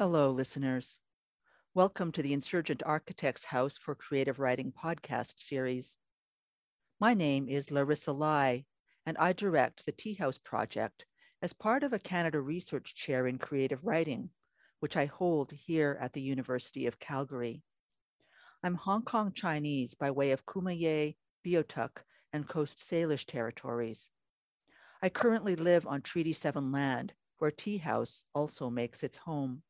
Hello, listeners. Welcome to the Insurgent Architects House for Creative Writing podcast series. My name is Larissa Lai, and I direct the Tea House Project as part of a Canada Research Chair in Creative Writing, which I hold here at the University of Calgary. I'm Hong Kong Chinese by way of Kumeyaay, Beothuk, and Coast Salish territories. I currently live on Treaty 7 land, where Tea House also makes its home.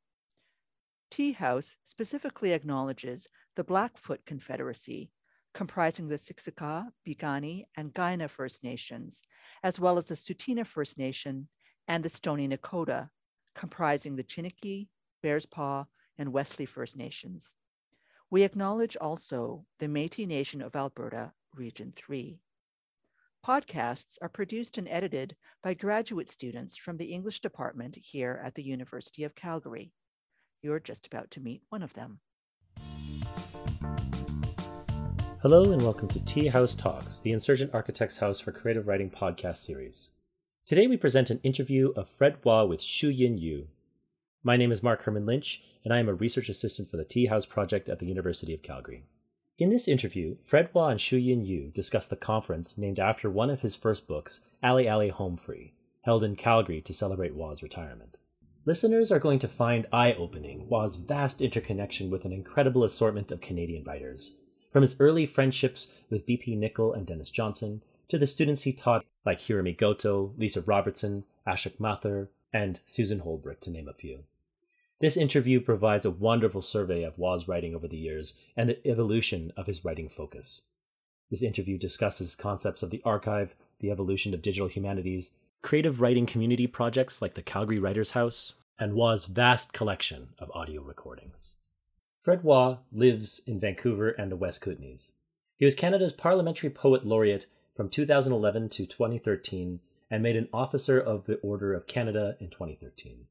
Tea House specifically acknowledges the Blackfoot Confederacy, comprising the Siksika, Piikani, and Kainai First Nations, as well as the Tsuut'ina First Nation and the Stoney Nakoda, comprising the Chiniki, Bearspaw, and Wesley First Nations. We acknowledge also the Métis Nation of Alberta, Region 3. Podcasts are produced and edited by graduate students from the English department here at the University of Calgary. You're just about to meet one of them. Hello, and welcome to Tea House Talks, the Insurgent Architects House for Creative Writing podcast series. Today we present an interview of Fred Wah with Shu Yin Yu. My name is Mark Herman Lynch, and I am a research assistant for the Tea House Project at the University of Calgary. In this interview, Fred Wah and Shu Yin Yu discuss the conference named after one of his first books, Alley Alley Home Free, held in Calgary to celebrate Wah's retirement. Listeners are going to find eye opening Wah's vast interconnection with an incredible assortment of Canadian writers. From his early friendships with B.P. Nichol and Dennis Johnson, to the students he taught like Hiromi Goto, Lisa Robertson, Ashok Mathur, and Susan Holbrook, to name a few. This interview provides a wonderful survey of Wah's writing over the years and the evolution of his writing focus. This interview discusses concepts of the archive, the evolution of digital humanities, creative writing community projects like the Calgary Writers House, and Wah's vast collection of audio recordings. Fred Wah lives in Vancouver and the West Kootenays. He was Canada's Parliamentary Poet Laureate from 2011 to 2013 and made an Officer of the Order of Canada in 2013.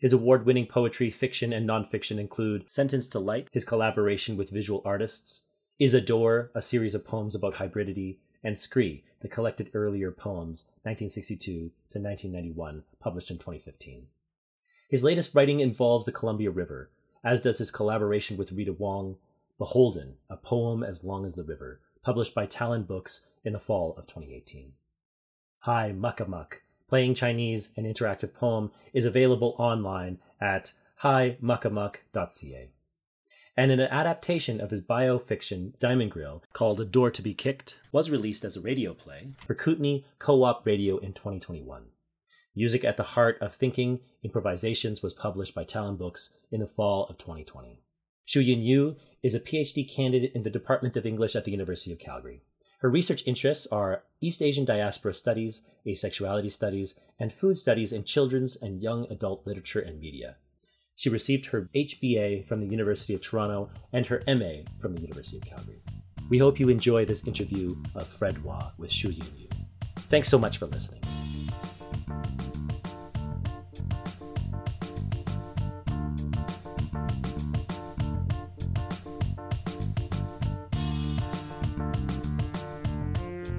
His award winning poetry, fiction, and nonfiction include Sentenced to Light, his collaboration with visual artists, Is a Door, a series of poems about hybridity, and Scree, the collected earlier poems, 1962 to 1991, published in 2015. His latest writing involves the Columbia River, as does his collaboration with Rita Wong, Beholden, a poem as long as the river, published by Talonbooks in the fall of 2018. High Muck a Muck, playing Chinese an interactive poem, is available online at himuckamuck.ca and an adaptation of his biofiction Diamond Grill called A Door to be Kicked was released as a radio play for Kootenay Co-op Radio in 2021. Music at the Heart of Thinking Improvisations was published by Talonbooks in the fall of 2020. Shuyin Yu is a PhD candidate in the Department of English at the University of Calgary. Her research interests are East Asian diaspora studies, asexuality studies, and food studies in children's and young adult literature and media. She received her HBA from the University of Toronto and her MA from the University of Calgary. We hope you enjoy this interview of Fred Wah with Shu Yu Yu. Thanks so much for listening.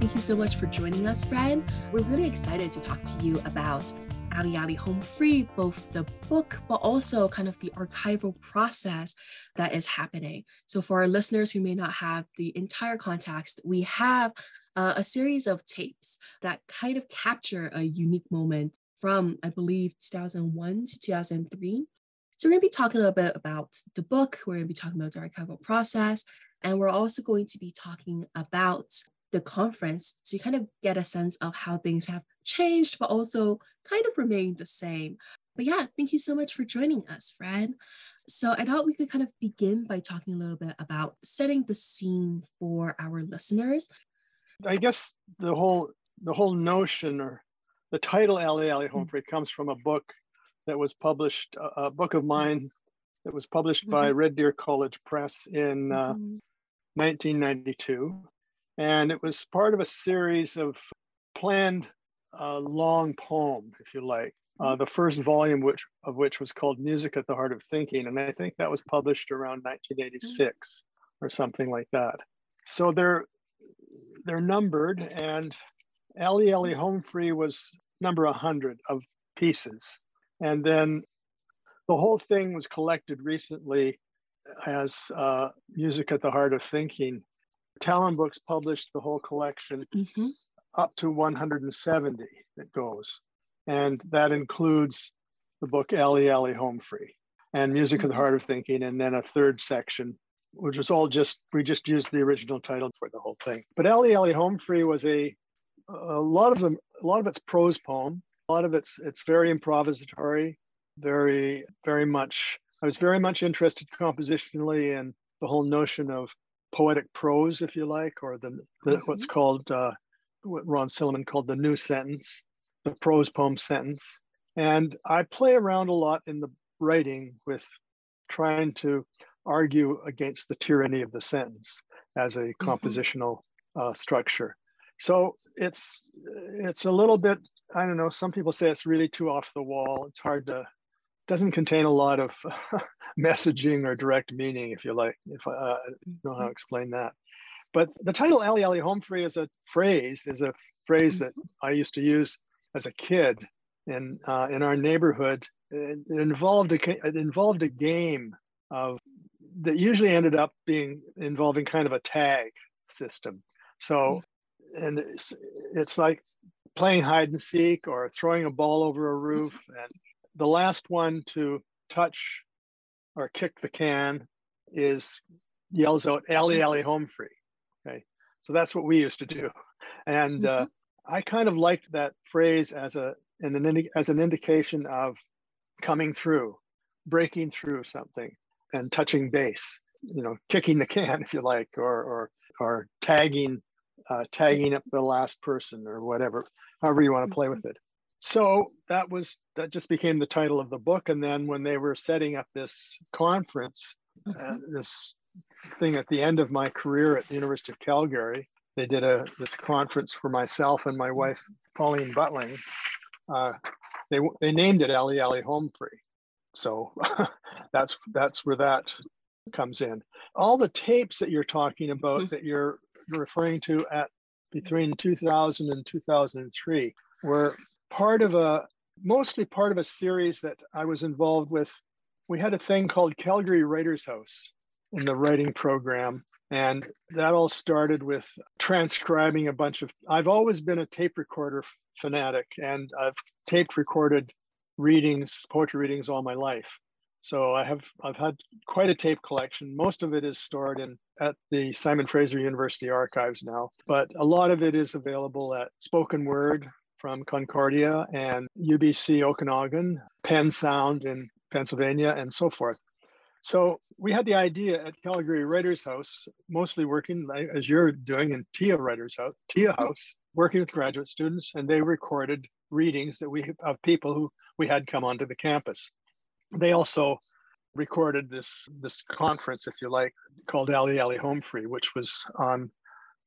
Thank you so much for joining us, Fred. We're really excited to talk to you about Alley Alley Home Free, both the book, but also kind of the archival process that is happening. So, for our listeners who may not have the entire context, we have uh, a series of tapes that kind of capture a unique moment from, I believe, 2001 to 2003. So, we're going to be talking a little bit about the book, we're going to be talking about the archival process, and we're also going to be talking about the conference to kind of get a sense of how things have changed, but also kind of remained the same. But yeah, thank you so much for joining us, Fred. So I thought we could kind of begin by talking a little bit about setting the scene for our listeners. I guess the whole the whole notion or the title Alley Alley Home Free comes from a book that was published, a book of mine that was published mm-hmm. by Red Deer College Press in uh, mm-hmm. 1992. And it was part of a series of planned uh, long poem, if you like. Uh, the first volume which, of which was called Music at the Heart of Thinking. And I think that was published around 1986 or something like that. So they're, they're numbered and Alley Alley Home Free was number 100 of pieces. And then the whole thing was collected recently as uh, Music at the Heart of Thinking. Talonbooks published the whole collection mm-hmm. up to 170 that goes. And that includes the book Alley Alley Home Free and Music mm-hmm. at the Heart of Thinking, and then a third section, which was all just, we just used the original title for the whole thing. But Alley Alley Home Free was a, a lot of them, a lot of it's prose poem, a lot of it's, it's very improvisatory, very, very much, I was very much interested compositionally in the whole notion of poetic prose, if you like, or the, the mm-hmm. what's called, uh, what Ron Silliman called the new sentence, the prose poem sentence. And I play around a lot in the writing with trying to argue against the tyranny of the sentence as a mm-hmm. compositional uh, structure. So it's it's a little bit I don't know. Some people say it's really too off the wall. It's hard to doesn't contain a lot of messaging or direct meaning, if you like, if I uh, know how to mm-hmm. explain that. But the title Alley Alley Home Free is a phrase, is a phrase that mm-hmm. I used to use as a kid in uh, in our neighborhood. It, it involved a it involved a game of that usually ended up being involving kind of a tag system. So, and it's, it's like playing hide and seek or throwing a ball over a roof, and the last one to touch or kick the can is yells out "Ali Ali home free." Okay, so that's what we used to do, and uh, mm-hmm. I kind of liked that phrase as a an, as an indication of coming through, breaking through something, and touching base. You know, kicking the can if you like, or or or tagging uh, tagging up the last person or whatever, however you want to play with it. So that was that just became the title of the book. And then when they were setting up this conference, uh, this thing at the end of my career at the University of Calgary, they did a this conference for myself and my wife Pauline Butling, uh, they they named it Alley Alley Home Free. So that's that's where that comes in. All the tapes that you're talking about mm-hmm. that you're referring to at between 2000 and 2003 were part of a mostly part of a series that I was involved with. We had a thing called Calgary Writers House in the writing program. And that all started with transcribing a bunch of. I've always been a tape recorder fanatic, and I've tape recorded readings, poetry readings all my life. So I have I've had quite a tape collection. Most of it is stored in at the Simon Fraser University archives now, but a lot of it is available at Spoken Word from Concordia and UBC Okanagan, PennSound in Pennsylvania, and so forth. So we had the idea at Calgary Writers House, mostly working as you're doing in Tea Writers House, Tea House, working with graduate students, and they recorded readings that we of people who we had come onto the campus. They also recorded this this conference, if you like, called Alley Alley Home Free, which was on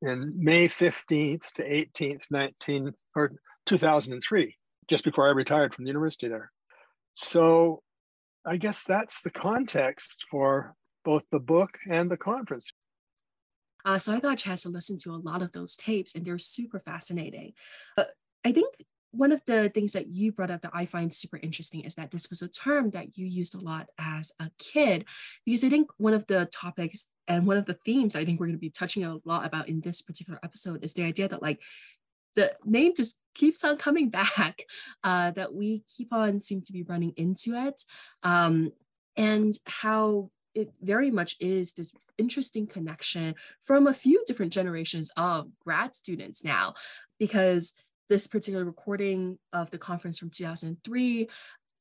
in May 15th to 18th, 19 or 2003, just before I retired from the university there. So I guess that's the context for both the book and the conference. Uh, so I got a chance to listen to a lot of those tapes, and they're super fascinating. But I think one of the things that you brought up that I find super interesting is that this was a term that you used a lot as a kid, because I think one of the topics and one of the themes I think we're going to be touching a lot about in this particular episode is the idea that like the name just keeps on coming back, uh, that we keep on seem to be running into it, um, and how it very much is this interesting connection from a few different generations of grad students now, because this particular recording of the conference from 2003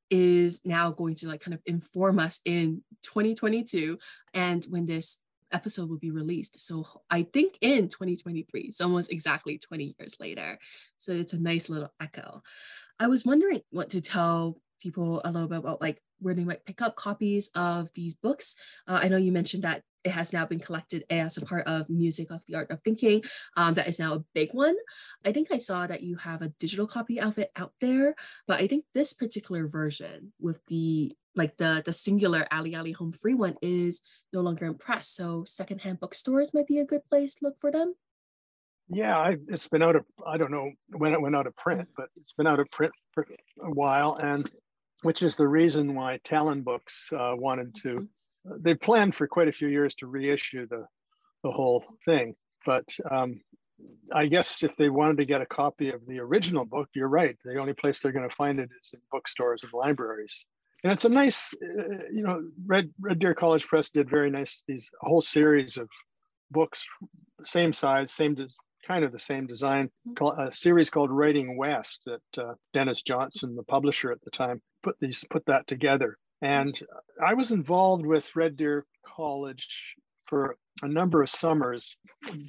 is now going to like kind of inform us in 2022 and when this episode will be released so i think in 2023 so almost exactly 20 years later so it's a nice little echo i was wondering what to tell people a little bit about like where they might pick up copies of these books. Uh, I know you mentioned that it has now been collected as a part of Music at the Heart of Thinking. Um, that is now a big one. I think I saw that you have a digital copy of it out there, but I think this particular version with the like the the singular Alley Alley Home Free one is no longer in press. So secondhand bookstores might be a good place to look for them. Yeah, I, it's been out of I don't know when it went out of print, but it's been out of print for a while, and which is the reason why Talonbooks uh, wanted to. Uh, they planned for quite a few years to reissue the the whole thing, but um, I guess if they wanted to get a copy of the original book, you're right. The only place they're going to find it is in bookstores and libraries. And it's a nice, uh, you know, Red Red Deer College Press did very nice these whole series of books, same size, same kind of the same design, mm-hmm. a series called Writing West that uh, Dennis Johnson, the publisher at the time, put these put that together. And I was involved with Red Deer College for a number of summers.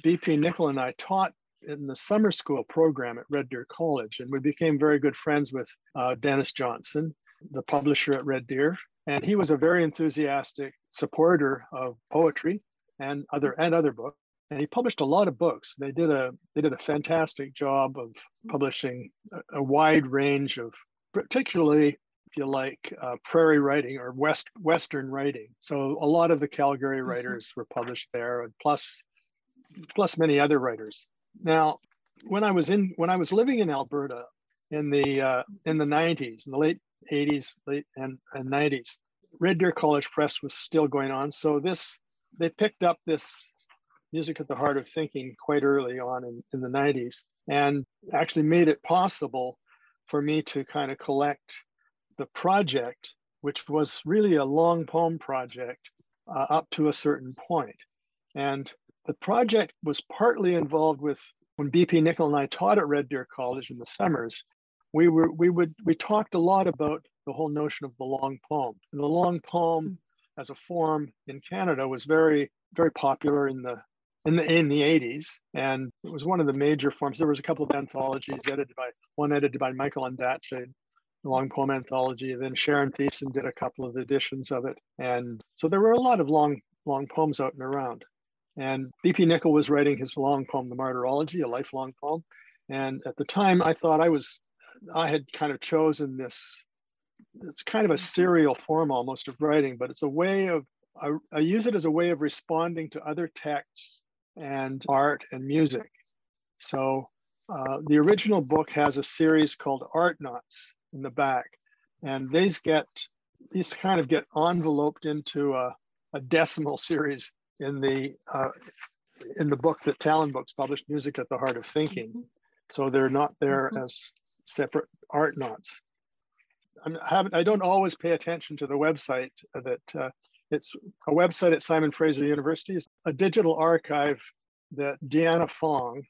BP Nichol and I taught in the summer school program at Red Deer College, and we became very good friends with uh, Dennis Johnson, the publisher at Red Deer. And he was a very enthusiastic supporter of poetry and other and other books and he published a lot of books. They did a they did a fantastic job of publishing a, a wide range of, particularly if you like, uh, prairie writing or west western writing. So a lot of the Calgary mm-hmm. writers were published there, and plus plus many other writers. Now, when I was in when I was living in Alberta in the uh, in the 90s, in the late 80s, late and, and 90s, Red Deer College Press was still going on. So this they picked up this music at the heart of thinking quite early on in, in the 90s and actually made it possible for me to kind of collect the project, which was really a long poem project uh, up to a certain point. And the project was partly involved with when BP Nichol and I taught at Red Deer College in the summers, we were we would we talked a lot about the whole notion of the long poem. And the long poem hmm. as a form in Canada was very, very popular in the in the in the 80s and it was one of the major forms. There was a couple of anthologies edited by one edited by michael ondaatje the long poem anthology and then sharon thesen did a couple of editions of it. And so there were a lot of long long poems out and around. And bp Nichol was writing his long poem the martyrology a lifelong poem. And at the time i thought i was i had kind of chosen this it's kind of a serial form almost of writing but it's a way of I, I, use it as a way of responding to other texts and art and music. So uh, the original book has a series called Art Knots in the back, and these get these kind of get enveloped into a, a decimal series in the uh, in the book that Talonbooks published, Music at the Heart of Thinking. So they're not there mm-hmm. as separate art knots. I'm, I don't always pay attention to the website that uh, it's a website at Simon Fraser University. It's a digital archive that Deanna Fong,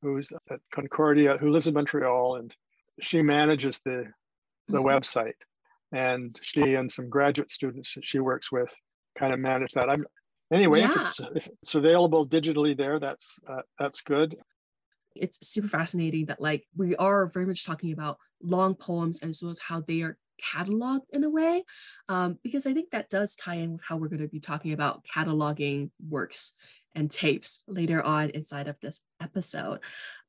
who's at Concordia, who lives in Montreal, and she manages the, the mm-hmm. website. And she and some graduate students that she works with kind of manage that. I'm anyway, yeah. if, it's, if it's available digitally there, that's uh, that's good. It's super fascinating that like we are very much talking about long poems as well as how they are cataloged in a way, um, because I think that does tie in with how we're going to be talking about cataloging works and tapes later on inside of this episode.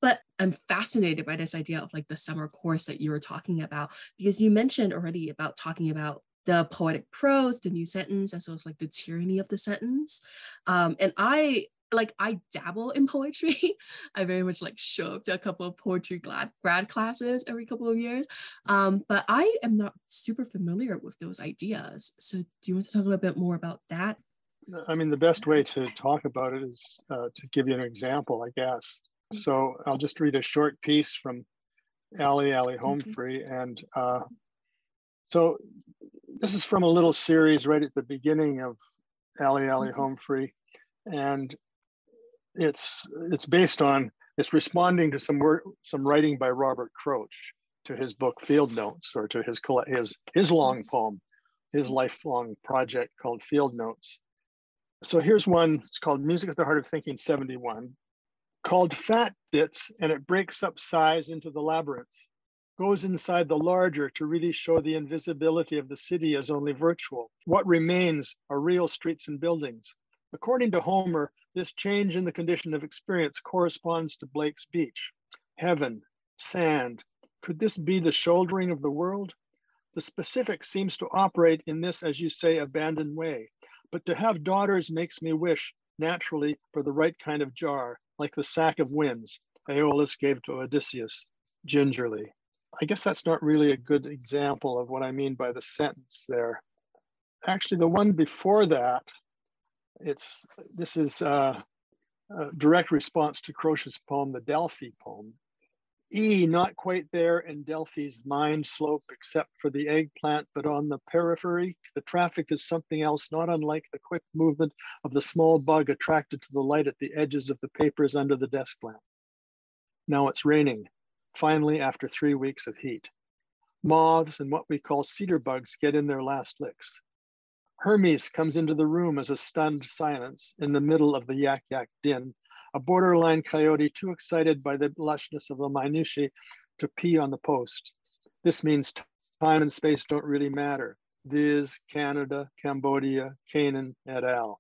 But I'm fascinated by this idea of like the summer course that you were talking about, because you mentioned already about talking about the poetic prose, the new sentence, as well as like the tyranny of the sentence. Um, and I like I dabble in poetry. I very much like show up to a couple of poetry grad, grad classes every couple of years. Um, but I am not super familiar with those ideas. So do you want to talk a little bit more about that? I mean, the best way to talk about it is uh, to give you an example, I guess. Mm-hmm. So I'll just read a short piece from Alley Alley Home Free. And uh, so this is from a little series right at the beginning of Alley Alley mm-hmm. Homefree. And it's it's based on it's responding to some work some writing by Robert Kroetsch to his book Field Notes or to his his his long poem, his lifelong project called Field Notes. So here's one. It's called Music at the Heart of Thinking 71, called Fat Bits, and it breaks up size into the labyrinth. Goes inside the larger to really show the invisibility of the city as only virtual. What remains are real streets and buildings. According to Homer, this change in the condition of experience corresponds to Blake's beach. Heaven, sand. Could this be the shouldering of the world? The specific seems to operate in this, as you say, abandoned way. But to have daughters makes me wish, naturally, for the right kind of jar, like the sack of winds Aeolus gave to Odysseus, gingerly. I guess that's not really a good example of what I mean by the sentence there. Actually, the one before that, it's this is uh, a direct response to Kroetsch's poem, the Delphi poem. E, not quite there in Delphi's mind slope, except for the eggplant, but on the periphery, the traffic is something else, not unlike the quick movement of the small bug attracted to the light at the edges of the papers under the desk lamp. Now it's raining, finally, after three weeks of heat. Moths and what we call cedar bugs get in their last licks. Hermes comes into the room as a stunned silence in the middle of the yak yak din a borderline coyote too excited by the lushness of the minutiae to pee on the post. This means time and space don't really matter. Viz, Canada, Cambodia, Canaan, et al.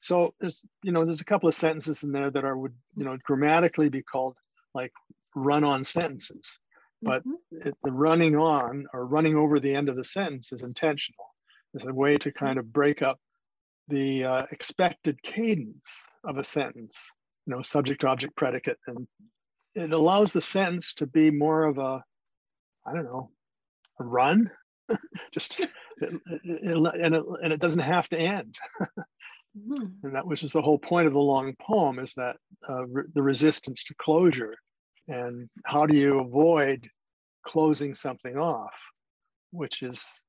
So there's, you know, there's a couple of sentences in there that are would, you know, grammatically be called like run-on sentences. But mm-hmm. it, the running on or running over the end of the sentence is intentional. It's a way to kind of break up the uh, expected cadence of a sentence you know, subject, object, predicate, and it allows the sentence to be more of a, I don't know, a run. Just it, it, and it and it doesn't have to end. mm-hmm. And that was just the whole point of the long poem is that uh, re- the resistance to closure, and how do you avoid closing something off, which is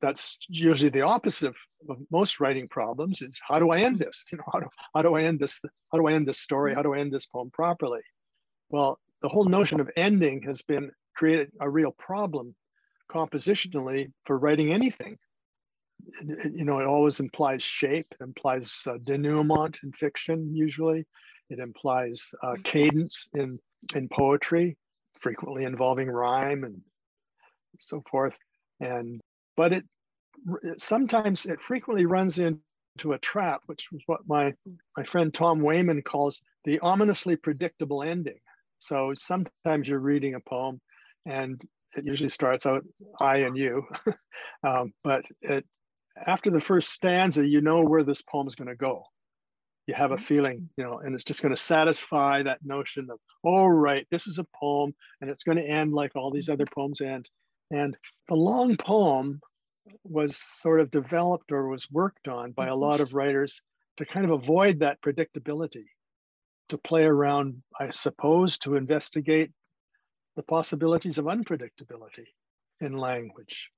that's usually the opposite of, of, most writing problems is how do I end this? You know, how do, how do I end this? How do I end this story? How do I end this poem properly? Well, the whole notion of ending has been created a real problem compositionally for writing anything. You know, it always implies shape, it implies uh, denouement in fiction, usually. It implies uh, cadence in, in poetry, frequently involving rhyme and so forth. And but it, it sometimes it frequently runs into a trap, which was what my my friend Tom Wayman calls the ominously predictable ending. So sometimes you're reading a poem, and it usually starts out I and you, um, but it, after the first stanza, you know where this poem is going to go. You have a mm-hmm. feeling, you know, and it's just going to satisfy that notion of, oh, right, this is a poem, and it's going to end like all these other poems end. And the long poem was sort of developed or was worked on by a mm-hmm. lot of writers to kind of avoid that predictability, to play around, I suppose, to investigate the possibilities of unpredictability in language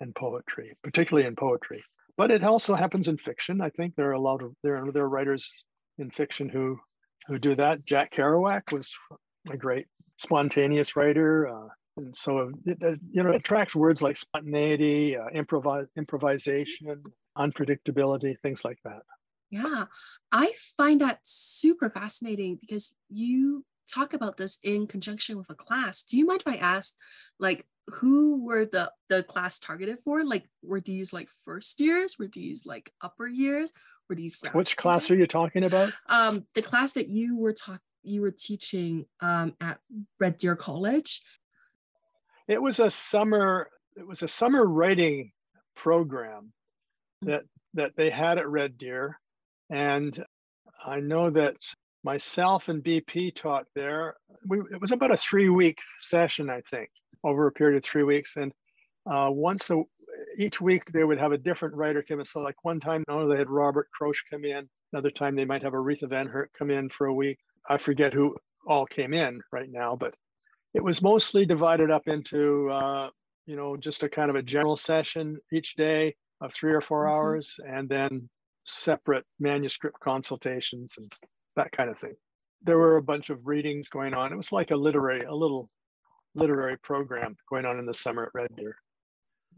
and poetry, particularly in poetry. But it also happens in fiction. I think there are a lot of there are, there are writers in fiction who who do that. Jack Kerouac was a great spontaneous writer. Uh, and so it, you know it tracks words like spontaneity uh, improvise improvisation unpredictability things like that. Yeah. I find that super fascinating because you talk about this in conjunction with a class. Do you mind if i ask like who were the the class targeted for? Like were these like first years? Were these like upper years? Were these which class are you talking about? Um the class that you were talking you were teaching um, at Red Deer College it was a summer it was a summer writing program that that they had at Red Deer, and I know that myself and BP taught there. We, it was about a three week session, I think, over a period of three weeks, and uh, once a, each week they would have a different writer come in. So like one time, no, they had Robert Kroetsch come in. Another time they might have Aritha Van Herk come in for a week. I forget who all came in right now, but it was mostly divided up into, uh, you know, just a kind of a general session each day of three or 4 mm-hmm. hours, and then separate manuscript consultations and that kind of thing. There were a bunch of readings going on. It was like a literary, a little literary program going on in the summer at Red Deer.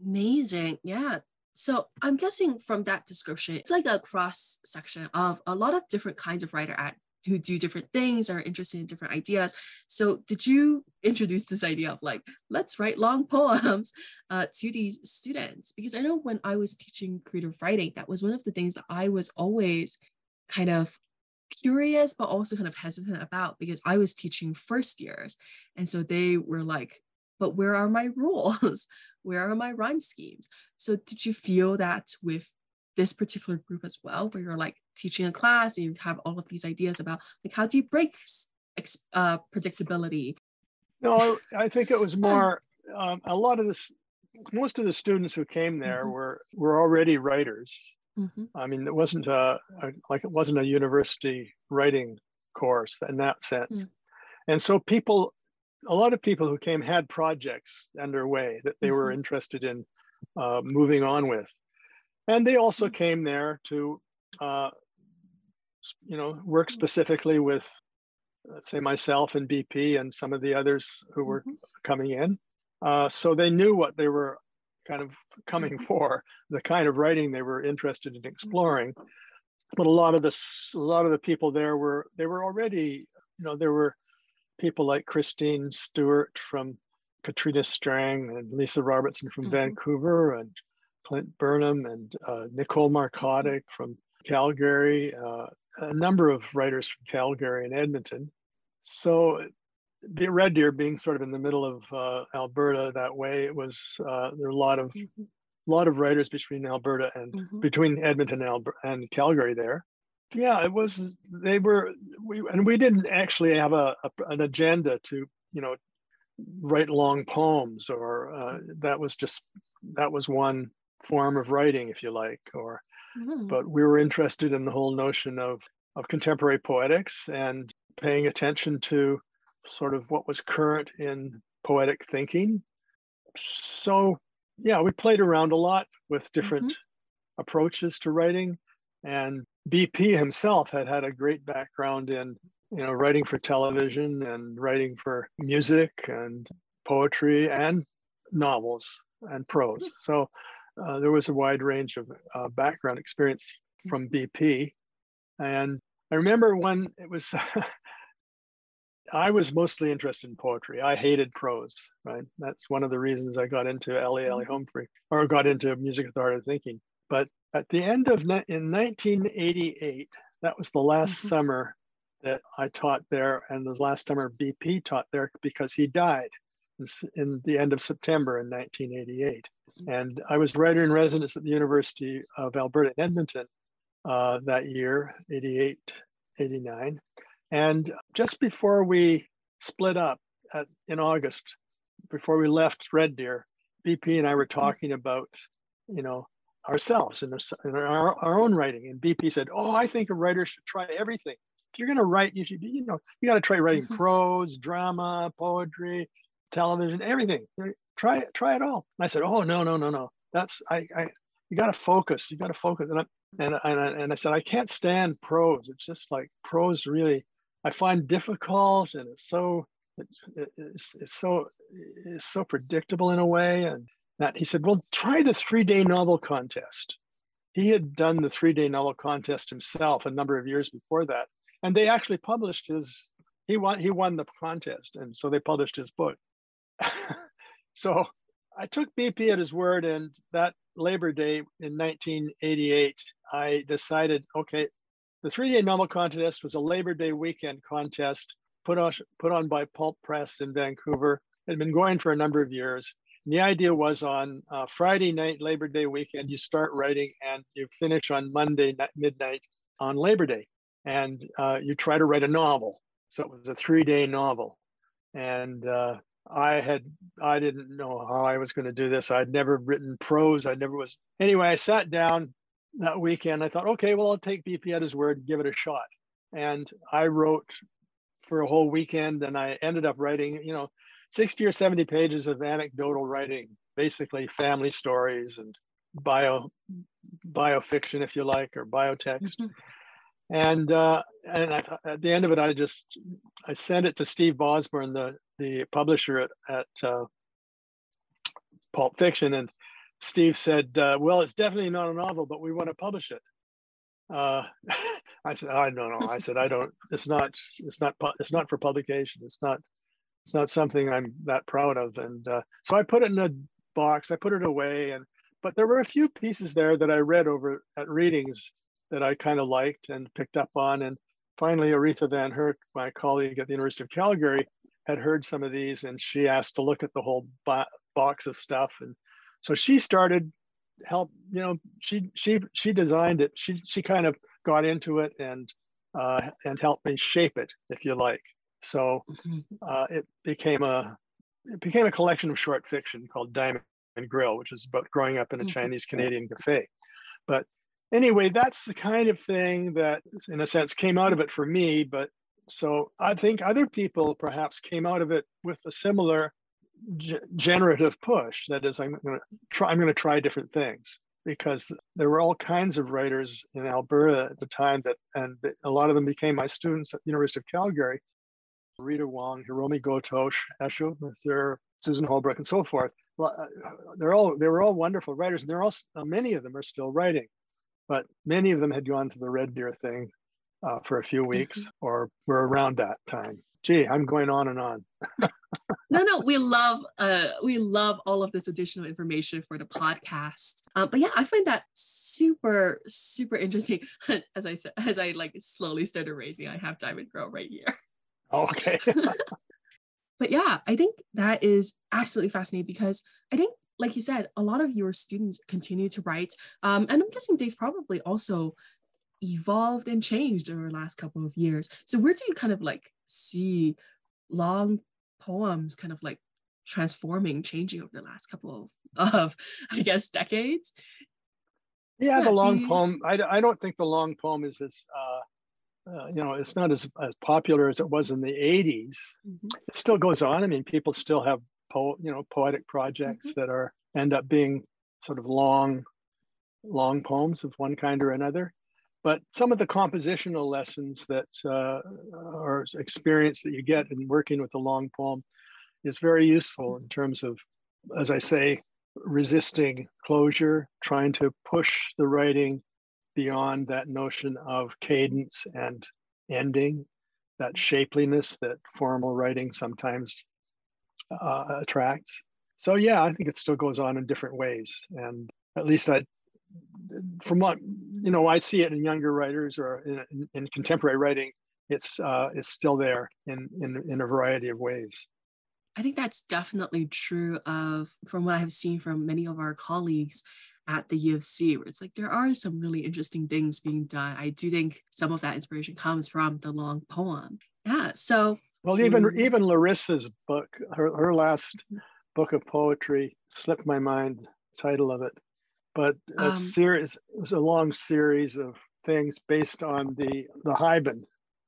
Amazing. Yeah. So I'm guessing from that description, it's like a cross section of a lot of different kinds of writer at who do different things are interested in different ideas. So did you introduce this idea of like let's write long poems uh, to these students? Because i know when i was teaching creative writing that was one of the things that i was always kind of curious but also kind of hesitant about because i was teaching first years. And so they were like but where are my rules? Where are my rhyme schemes? So did you feel that with this particular group as well, where you're like teaching a class and you have all of these ideas about like how do you break uh, predictability? No, I think it was more um, a lot of this, most of the students who came there Mhm. were were already writers. Mhm. I mean, it wasn't a, a like it wasn't a university writing course in that sense. Mm. And so people, a lot of people who came had projects underway that they were Mhm. interested in uh, moving on with, and they also came there to, uh, you know, work specifically with, let's say myself and BP and some of the others who were Mhm. coming in. Uh, so they knew what they were kind of coming for, the kind of writing they were interested in exploring. But a lot of the a lot of the people there were they were already, you know, there were people like Christine Stewart from Catriona Strang and Lisa Robertson from Mhm. Vancouver and Clint Burnham and uh, Nicole Markotić from Calgary, uh, a number of writers from Calgary and Edmonton. So the Red Deer being sort of in the middle of uh, Alberta that way, it was uh, there were a lot of Mhm. lot of writers between Alberta and Mhm. between Edmonton and, Alber- and Calgary there. Yeah, it was. They were we and we didn't actually have a, a an agenda to you know write long poems or uh, that was just that was one form of writing if you like or Mhm. but we were interested in the whole notion of of contemporary poetics and paying attention to sort of what was current in poetic thinking. So yeah we played around a lot with different approaches to writing and bp himself had had a great background in you know writing for television and writing for music and poetry and novels and prose. So uh, there was a wide range of uh, background experience from bp and i remember when it was I was mostly interested in poetry. I hated prose, right? That's one of the reasons I got into Alley Alley Home Free or got into music with art of thinking. But at the end of in 1988, that was the last Mhm. summer that I taught there, and the last summer BP taught there because he died in the end of September in 1988. And I was writer in residence at the University of Alberta in Edmonton uh, that year, 88, 89. And just before we split up at, in August, before we left Red Deer, BP and I were talking about, you know, ourselves and, our- our, our own writing. And BP said, "Oh, I think a writer should try everything. If you're going to write, you should, you know, you got to try writing Mhm. prose, drama, poetry, television, everything. Try it, try it all." And I said, "Oh, no, no, no, no. That's I, I you got to focus. You got to focus." And I, and and I, and I said, "I can't stand prose. It's just like prose really." I find difficult and it's so it, it's, it's so it's so predictable in a way and that he said well try the three day novel contest he had done the three day novel contest himself a number of years before that and they actually published his he won he won the contest and so they published his book so i took bp at his word and that labor day in 1988 i decided okay the three-day novel contest was a Labor Day weekend contest put on put on by Pulp Press in Vancouver. It had been going for a number of years. And the idea was on uh, Friday night, Labor Day weekend, you start writing and you finish on Monday night, midnight on Labor Day, and uh, you try to write a novel. So it was a three-day novel, and uh, I had I didn't know how I was going to do this. I'd never written prose. I never was. Anyway, I sat down that weekend. I thought, okay, well, I'll take BP at his word give it a shot. And I wrote for a whole weekend, and I ended up writing, you know, 60 or 70 pages of anecdotal writing, basically family stories and bio biofiction, if you like, or biotext. Mhm. And uh, and I, at the end of it, I just I sent it to Steve Osborne, the the publisher at, at uh, Pulp Fiction, and Steve said, uh, "Well, it's definitely not a novel, but we want to publish it." Uh, I said, "I don't know." I said, "I don't. It's not. It's not. It's not for publication. It's not. It's not something I'm that proud of." And uh, so I put it in a box. I put it away, and but there were a few pieces there that I read over at readings that I kind of liked and picked up on. And finally, Aritha Van Herk, my colleague at the University of Calgary, had heard some of these, and she asked to look at the whole bo- box of stuff and so she started help you know she she she designed it she she kind of got into it and uh, and helped me shape it if you like so Mhm. uh, it became a it became a collection of short fiction called Diamond Grill, which is about growing up in a mm-hmm. Chinese Canadian cafe. But anyway, that's the kind of thing that, in a sense, came out of it for me. But so I think other people perhaps came out of it with a similar g- generative push. That is, I'm going to try. I'm going to try different things because there were all kinds of writers in Alberta at the time that, and a lot of them became my students at the University of Calgary. Rita Wong, Hiromi Goto, Ashok Mathur, Susan Holbrook, and so forth. Uh, they're all they were all wonderful writers, and they're all many of them are still writing, but many of them had gone to the Red Deer thing uh, for a few weeks or we're around that time. Gee, I'm going on and on. no, no, we love uh we love all of this additional information for the podcast. Um, but yeah, I find that super, super interesting. as I said, as I like slowly started raising, I have Diamond Grill right here. Okay. but yeah, I think that is absolutely fascinating because I think like you said, a lot of your students continue to write. Um, and I'm guessing they've probably also evolved and changed over the last couple of years. So where do you kind of like see long poems kind of like transforming, changing over the last couple of, of I guess, decades? Yeah, yeah the long you... poem. I, I don't think the long poem is as, uh, uh, you know, it's not as, as popular as it was in the 80s. Mm-hmm. It still goes on. I mean, people still have, po- you know, poetic projects mm-hmm. that are end up being sort of long, long poems of one kind or another. But some of the compositional lessons that uh, or experience that you get in working with a long poem is very useful in terms of, as I say, resisting closure, trying to push the writing beyond that notion of cadence and ending, that shapeliness that formal writing sometimes uh, attracts. So yeah, I think it still goes on in different ways, and at least I, from what you know, I see it in younger writers or in, in, contemporary writing. It's uh, it's still there in, in in a variety of ways. I think that's definitely true of from what I have seen from many of our colleagues at the U of C, where it's like there are some really interesting things being done. I do think some of that inspiration comes from the long poem. Yeah. So well, so, even even Larissa's book, her, her last book of poetry slipped my mind title of it but a um, series it was a long series of things based on the the Haibun,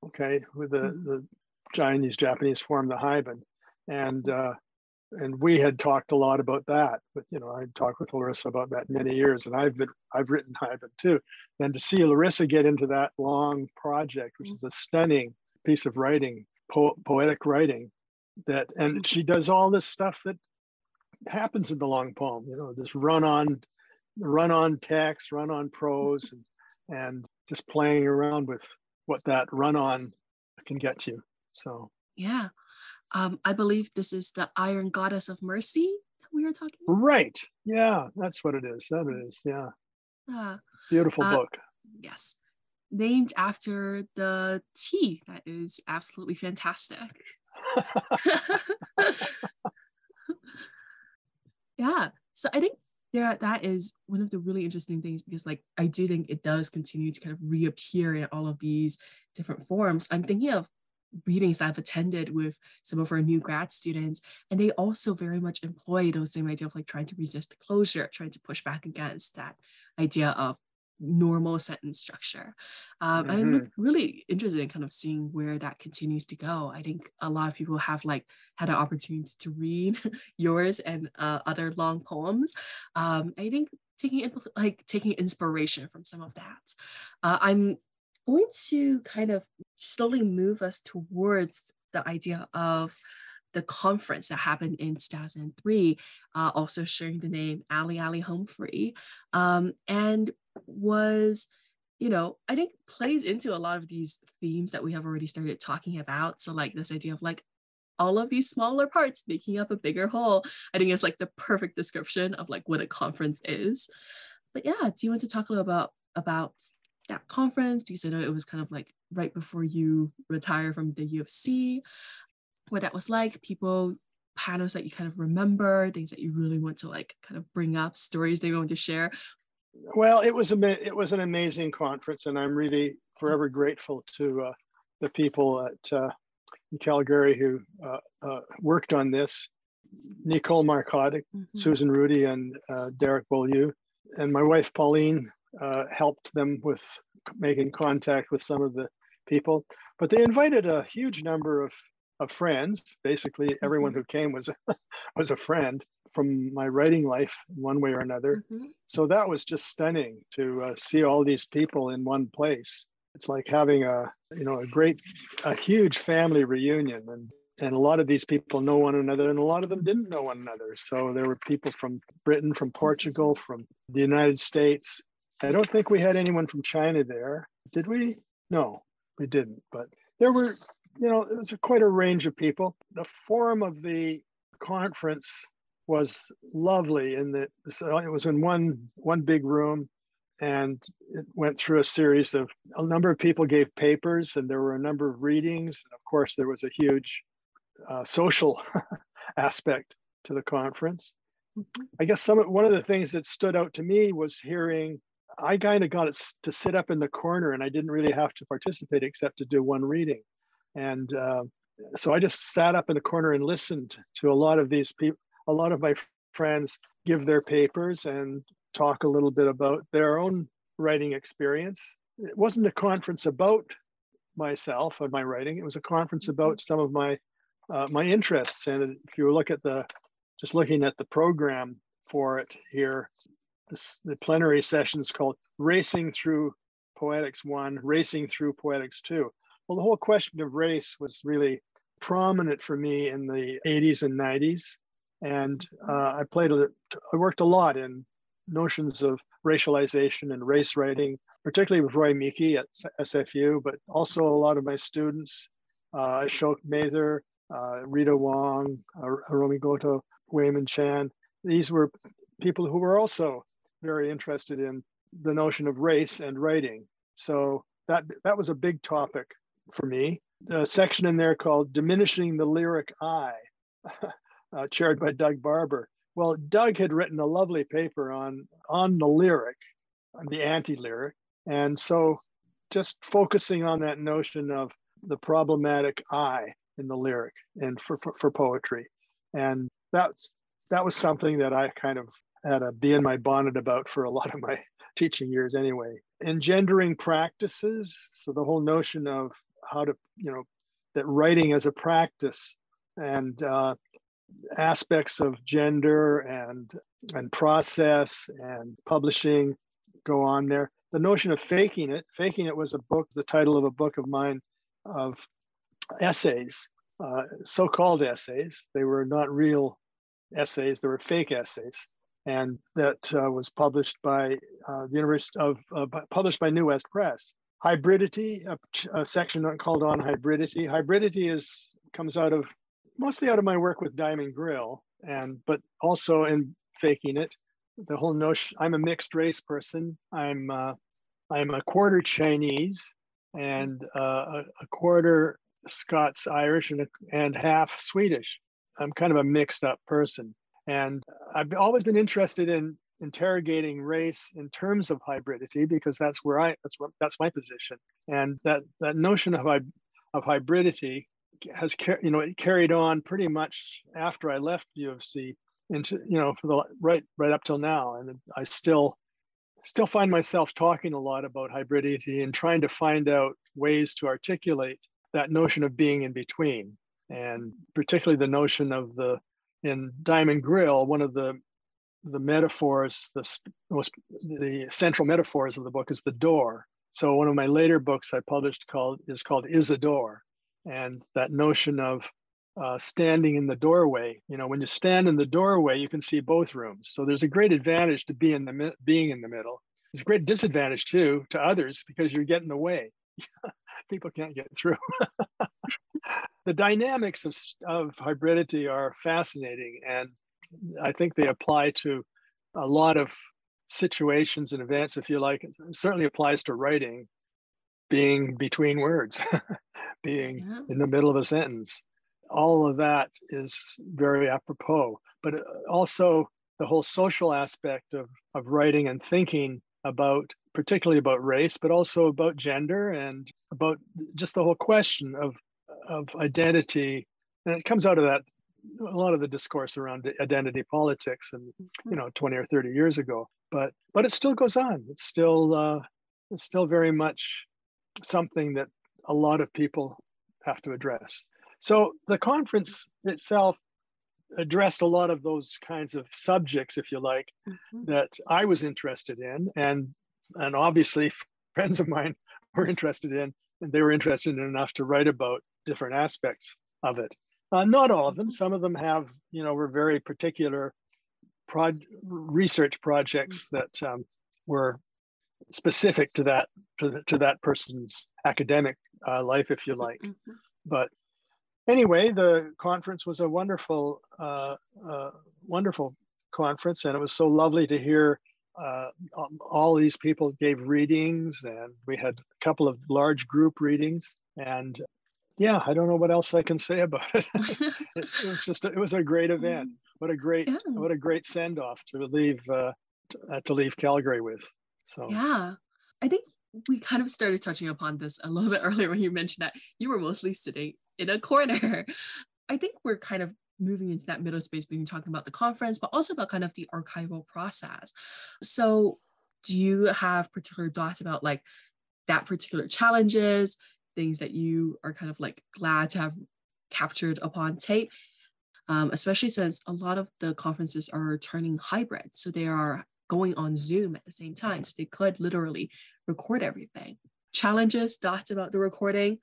okay, with the mm-hmm. the Chinese Japanese form the Haibun, and uh, and we had talked a lot about that. But you know, I talked with Larissa about that many years, and I've been I've written Haibun too. And to see Larissa get into that long project, which is a stunning piece of writing, po- poetic writing, that and she does all this stuff that happens in the long poem. You know, this run on run on text, run on prose, and, and just playing around with what that run on can get you. So, yeah. Um, I believe this is the Iron Goddess of Mercy that we are talking about. Right. Yeah, that's what it is. That it is. Yeah. Uh, Beautiful uh, book. Yes. Named after the tea that is absolutely fantastic. yeah. So I think yeah, that is one of the really interesting things because like I do think it does continue to kind of reappear in all of these different forms. I'm thinking of readings I've attended with some of our new grad students, and they also very much employ those same idea of like trying to resist closure, trying to push back against that idea of normal sentence structure. Um, mm-hmm. I'm really interested in kind of seeing where that continues to go. I think a lot of people have like had an opportunity to read yours and uh, other long poems. Um, I think taking like taking inspiration from some of that. Uh, I'm going to kind of slowly move us towards the idea of the conference that happened in 2003, uh, also sharing the name Alley Alley Home Free, Um, and was you know i think plays into a lot of these themes that we have already started talking about. So like this idea of like all of these smaller parts making up a bigger whole i think is like the perfect description of like what a conference is. But yeah do you want to talk a little about about that conference? Because i know it was kind of like right before you retire from the u of c what that was like people panels that you kind of remember things that you really want to like kind of bring up stories they want to share well, it was a it was an amazing conference, and I'm really forever grateful to uh, the people at uh, Calgary who uh, uh, worked on this. Nicole Markotić, mm-hmm. Susan Rudy, and uh, Derek Beaulieu. And my wife Pauline uh, helped them with making contact with some of the people. But they invited a huge number of, of friends. Basically, everyone mm-hmm. who came was was a friend from my writing life, one way or another. Mm-hmm. So that was just stunning to uh, see all these people in one place. It's like having a you know a great, a huge family reunion, and and a lot of these people know one another, and a lot of them didn't know one another. So there were people from Britain, from Portugal, from the United States. I don't think we had anyone from China there, did we? No, we didn't. But there were, you know, it was a, quite a range of people. The form of the conference was lovely in that it was in one one big room and it went through a series of a number of people gave papers and there were a number of readings and of course there was a huge uh, social aspect to the conference mm-hmm. i guess some one of the things that stood out to me was hearing i kind of got it to sit up in the corner and i didn't really have to participate except to do one reading and uh, so i just sat up in the corner and listened to a lot of these people a lot of my friends give their papers and talk a little bit about their own writing experience. It wasn't a conference about myself and my writing. It was a conference mm-hmm. about some of my uh, my interests. And if you look at the just looking at the program for it here, this, the plenary session is called "Racing Through Poetics One," "Racing Through Poetics Two. Well, the whole question of race was really prominent for me in the 80s and 90s and uh, I played a, I worked a lot in notions of racialization and race writing, particularly with Roy Miki at SFU, but also a lot of my students, uh, Ashok Mathur, uh, Rita Wong, uh, Hiromi Goto, Weyman Chan. These were people who were also very interested in the notion of race and writing. So that that was a big topic for me. A section in there called "Diminishing the Lyric I." uh, chaired by Doug Barbour. Well, Doug had written a lovely paper on on the lyric, on the anti-lyric, and so just focusing on that notion of the problematic I in the lyric and for, for, for poetry, and that's that was something that I kind of had to be in my bonnet about for a lot of my teaching years anyway. Engendering practices, so the whole notion of how to, you know, that writing as a practice and uh, aspects of gender and and process and publishing go on there. The notion of faking it, faking it was a book, the title of a book of mine of essays, uh, so-called essays. They were not real essays; they were fake essays, and that uh, was published by uh, the University of uh, published by NeWest Press. Hybridity, a, a section called on hybridity. Hybridity is comes out of mostly out of my work with Diamond Grill, and but also in faking it. The whole notion. I'm a mixed race person. I'm uh, I'm a quarter Chinese and uh, a, quarter Scots Irish and a, and half Swedish. I'm kind of a mixed up person, and I've always been interested in interrogating race in terms of hybridity because that's where I that's what that's my position, and that that notion of of hybridity has you know it carried on pretty much after I left U of C into you know for the right right up till now, and I still still find myself talking a lot about hybridity and trying to find out ways to articulate that notion of being in between, and particularly the notion of the in Diamond Grill, one of the the metaphors, the the central metaphors of the book is the door. So one of my later books I published called is called Is a Door, and that notion of uh, standing in the doorway. You know, when you stand in the doorway, you can see both rooms. So there's a great advantage to be in the being in the middle. There's a great disadvantage too to others because you're getting away. People can't get through. the dynamics of, of hybridity are fascinating, and I think they apply to a lot of situations and events, if you like. It certainly applies to writing, being between words. being yeah. in the middle of a sentence. All of that is very apropos, but uh, also the whole social aspect of, of writing and thinking about, particularly about race, but also about gender and about just the whole question of, of identity. And it comes out of that a lot of the discourse around identity politics and mm-hmm. you know 20 or 30 years ago but but it still goes on it's still uh, it's still very much something that a lot of people have to address so the conference itself addressed a lot of those kinds of subjects if you like mm-hmm. that i was interested in and and obviously friends of mine were interested in and they were interested enough to write about different aspects of it. Uh, not all of them. Some of them have, you know, were very particular research projects that um, were specific to that to, the, to that person's academic uh, life, if you like. Mm-hmm. But anyway, the conference was a wonderful, uh, uh wonderful conference, and it was so lovely to hear uh, all these people gave readings, and we had a couple of large group readings. And yeah, I don't know what else I can say about it. it, it, was just it was a great event. What a great yeah. what a great send off to leave uh, to, uh, leave Calgary with. So yeah, I think we kind of started touching upon this a little bit earlier when you mentioned that you were mostly sitting in a corner. I think we're kind of moving into that middle space when you're talking about the conference, but also about kind of the archival process. So, do you have particular thoughts about like that particular challenges, things that you are kind of like glad to have captured upon tape? Um, especially since a lot of the conferences are turning hybrid. So they are going on Zoom at the same time. So they could literally record everything. Challenges, thoughts about the recording?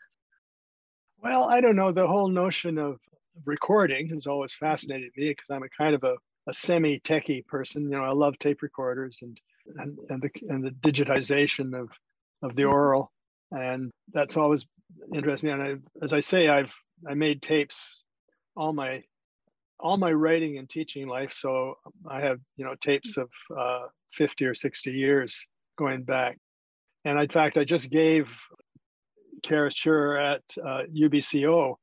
Well, I don't know. The whole notion of recording has always fascinated me because I'm a kind of a, a semi-techie person. You know, I love tape recorders and and and the and the digitization of of the mm-hmm. oral, and that's always interesting. me. And I, as I say, I've I made tapes all my all my writing and teaching life. So I have you know tapes of uh, 50 or 60 years going back. And in fact, I just gave Karis Shearer at uh, UBCO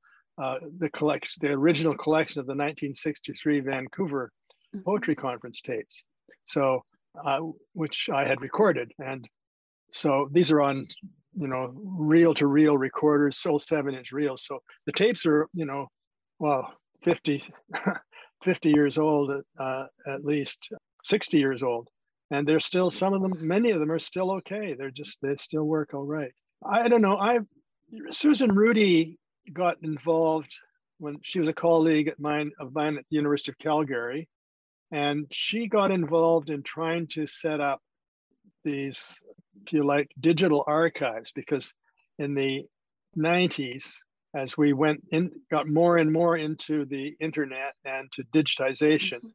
uh, the collection, the original collection of the 1963 Vancouver mm-hmm. Poetry Conference tapes. So, uh, which I had recorded, and so these are on, you know, reel-to-reel recorders, so seven-inch reels. So the tapes are, you know, well, 50, 50 years old, uh, at least 60 years old, and they're still some of them. Many of them are still okay. They're just they still work all right. I don't know. I Susan Rudy got involved when she was a colleague at mine of mine at the University of Calgary, and she got involved in trying to set up these, if you like, digital archives because in the 90s, as we went in, got more and more into the internet and to digitization, mm-hmm.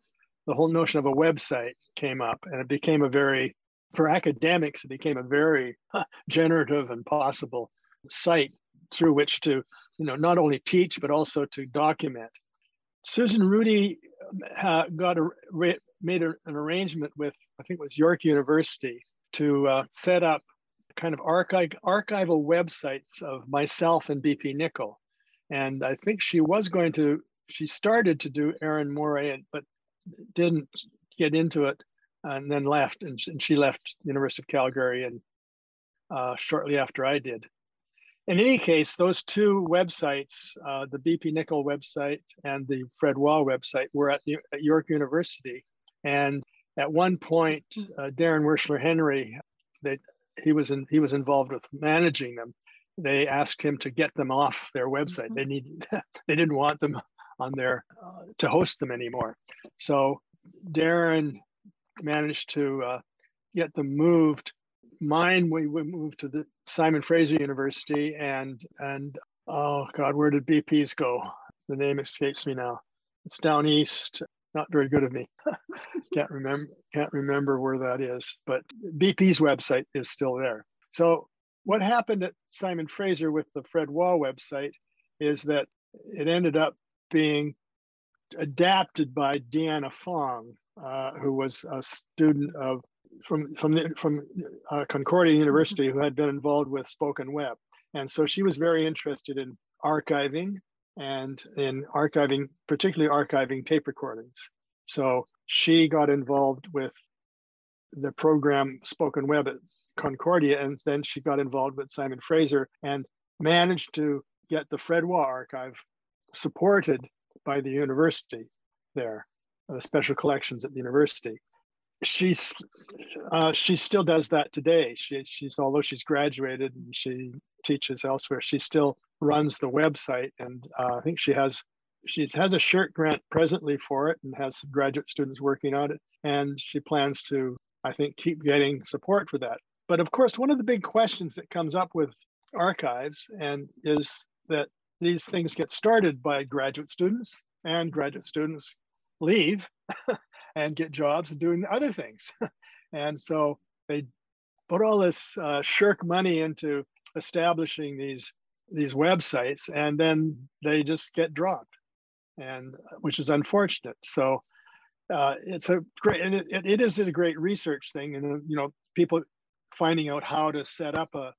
the whole notion of a website came up, and it became a very, for academics, it became a very generative and possible site through which to, you know, not only teach but also to document. Susan Rudy uh, got a made a, an arrangement with I think it was York University to uh, set up kind of archive archival websites of myself and BP Nichol. and I think she was going to she started to do Erin Mouré, but didn't get into it and then left and, and she left the University of Calgary and uh, shortly after I did in any case, those two websites, uh, the BP Nichol website and the Fred Wah website, were at, at York University. And at one point, uh, Darren Wershler Henry, they, he was in, he was involved with managing them. They asked him to get them off their website. Mm-hmm. They need they didn't want them on their uh, to host them anymore. So Darren managed to uh, get them moved mine we, we moved to the simon fraser university and and oh god where did bp's go the name escapes me now it's down east not very good of me. Can't remember can't remember where that is but bp's website is still there. So what happened at simon fraser with the fred Wah website is that it ended up being adapted by deanna fong uh, who was a student of from from the, from uh, Concordia University who had been involved with SpokenWeb, and so she was very interested in archiving and in archiving, particularly archiving tape recordings. So she got involved with the program SpokenWeb at Concordia, and then she got involved with Simon Fraser and managed to get the Fred Wah archive supported by the university there, the special collections at the university. She's uh, she still does that today. She, she's although she's graduated and she teaches elsewhere, she still runs the website, and uh, I think she has she has a SSHRC grant presently for it and has graduate students working on it, and she plans to I think keep getting support for that. But of course, one of the big questions that comes up with archives and is that these things get started by graduate students and graduate students leave and get jobs and doing other things. and so they put all this uh, SSHRC money into establishing these these websites and then they just get dropped and which is unfortunate so uh, it's a great and it, it is a great research thing and you know people finding out how to set up a,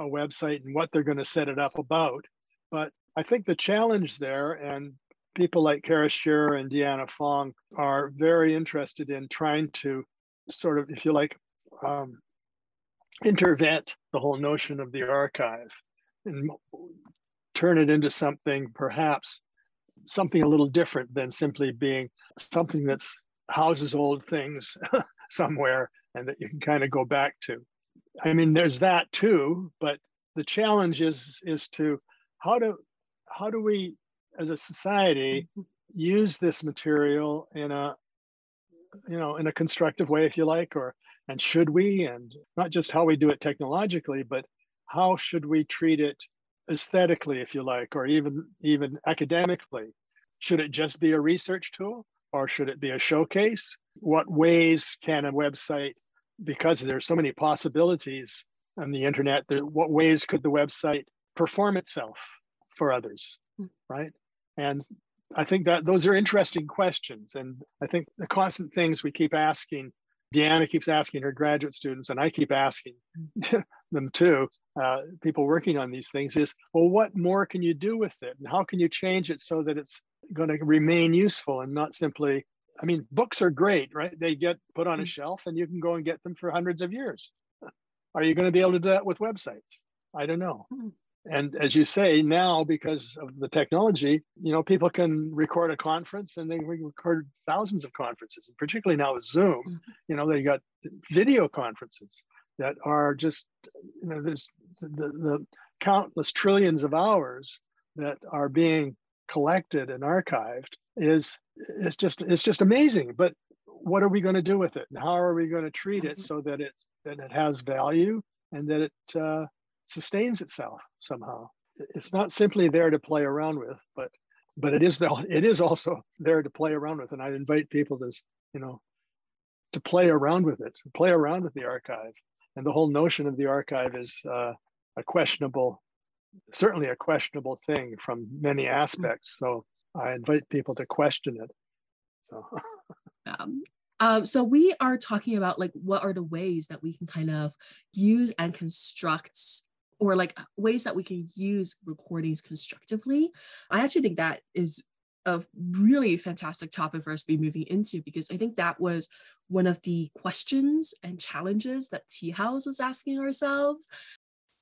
a website and what they're going to set it up about. But I think the challenge there, and people like Karis Shearer and Deanna Fong are very interested in trying to sort of, if you like, um, intervent the whole notion of the archive and turn it into something perhaps something a little different than simply being something that's houses old things somewhere and that you can kind of go back to. I mean, there's that too, but the challenge is is to how do how do we as a society use this material in a you know in a constructive way if you like or and should we and not just how we do it technologically but how should we treat it aesthetically if you like or even even academically should it just be a research tool or should it be a showcase what ways can a website because there's so many possibilities on the internet, what ways could the website perform itself for others, hmm. right? And I think that those are interesting questions. And I think the constant things we keep asking, Deanna keeps asking her graduate students, and I keep asking them too, uh, people working on these things is, well, what more can you do with it? And how can you change it so that it's going to remain useful and not simply I mean, books are great, right? They get put on a mm. shelf and you can go and get them for hundreds of years. Are you going to be able to do that with websites? I don't know. And as you say, now because of the technology, you know, people can record a conference and they record thousands of conferences, and particularly now with Zoom, mm-hmm. you know, they got video conferences that are just, you know, there's the, the countless trillions of hours that are being collected and archived is it's just it's just amazing but what are we going to do with it and how are we going to treat it mm-hmm. so that it that it has value and that it uh, sustains itself somehow it's not simply there to play around with but but it is the, it is also there to play around with and i invite people to you know to play around with it play around with the archive and the whole notion of the archive is uh, a questionable certainly a questionable thing from many aspects so I invite people to question it. So. um, um, so we are talking about like what are the ways that we can kind of use and construct or like ways that we can use recordings constructively. I actually think that is a really fantastic topic for us to be moving into because I think that was one of the questions and challenges that Tea House was asking ourselves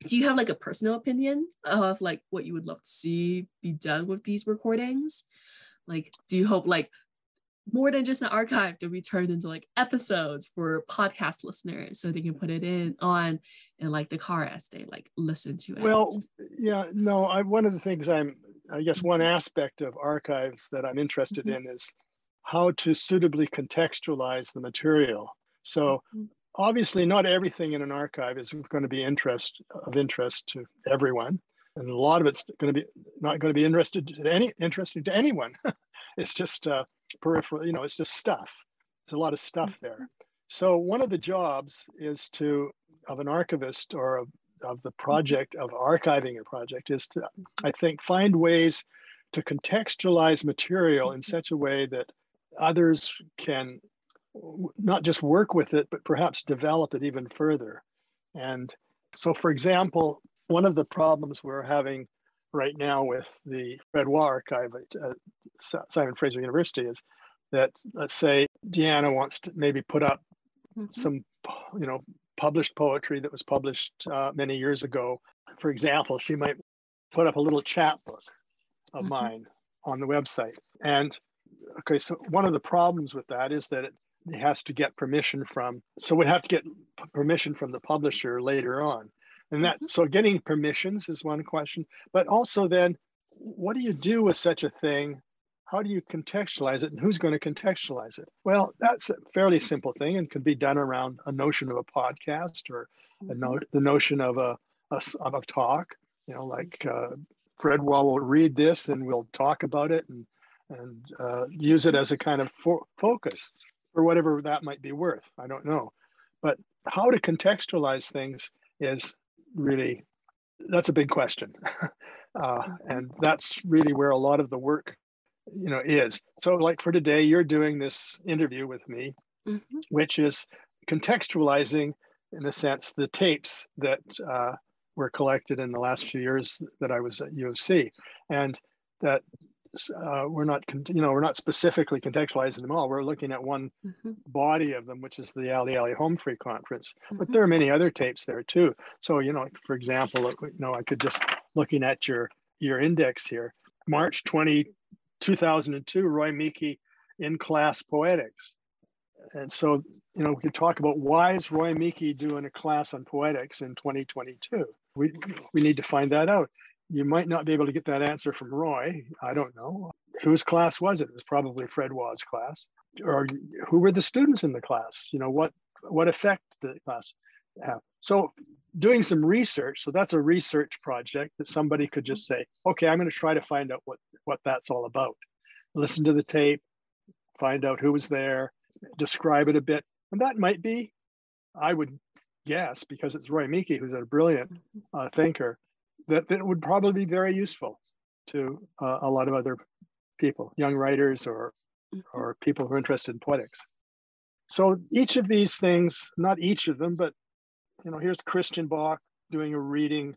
do you have like a personal opinion of like what you would love to see be done with these recordings like do you hope like more than just an archive to be turned into like episodes for podcast listeners so they can put it in on in like the car as they like listen to it. Well yeah no i one of the things i'm i guess one aspect of archives that i'm interested mm-hmm. in is how to suitably contextualize the material. So mm-hmm. obviously not everything in an archive is going to be interest of interest to everyone and a lot of it's going to be not going to be interested to any interesting to anyone. It's just uh, peripheral you know it's just stuff. There's a lot of stuff mm-hmm. there. So one of the jobs is to of an archivist or of, of the project of archiving a project is to i think find ways to contextualize material in mm-hmm. such a way that others can not just work with it, but perhaps develop it even further. And so, for example, one of the problems we're having right now with the Fred Wah archive at uh, Simon Fraser University is that, let's say, Deanna wants to maybe put up mm-hmm. some, you know, published poetry that was published uh, many years ago. For example, she might put up a little chapbook of mm-hmm. mine on the website. And okay, so one of the problems with that is that it, it has to get permission from, so we'd have to get permission from the publisher later on. And that, so getting permissions is one question, but also then what do you do with such a thing? How do you contextualize it and who's going to contextualize it? Well, that's a fairly simple thing and can be done around a notion of a podcast or a note, the notion of a, a, of a talk, you know, like uh, Fred Wah will read this and we'll talk about it and, and uh, use it as a kind of fo- focus for whatever that might be worth. I don't know. But how to contextualize things is really, that's a big question. uh, and that's really where a lot of the work, you know, is. So like for today, you're doing this interview with me, mm-hmm. which is contextualizing in a sense the tapes that uh, were collected in the last few years that I was at U of C, and that uh, we're not, you know, we're not specifically contextualizing them all. We're looking at one mm-hmm. body of them, which is the Alley Alley Home Free Conference. Mm-hmm. But there are many other tapes there too. So, you know, for example, you know, I could just looking at your your index here, March 20, 2002, Roy Miki in class poetics. And so, you know, we could talk about why is Roy Miki doing a class on poetics in 2022? We, we need to find that out. You might not be able to get that answer from Roy. I don't know. Whose class was it? It was probably Fred Wah's class. Or who were the students in the class? You know, what what effect did the class have? So doing some research. So that's a research project that somebody could just say, okay, I'm going to try to find out what, what that's all about. Listen to the tape, find out who was there, describe it a bit. And that might be, I would guess, because it's Roy Miki, who's a brilliant uh, thinker, that, that would probably be very useful to uh, a lot of other people, young writers or, mm-hmm. or people who are interested in poetics. So each of these things, not each of them, but you know, here's Christian Bök doing a reading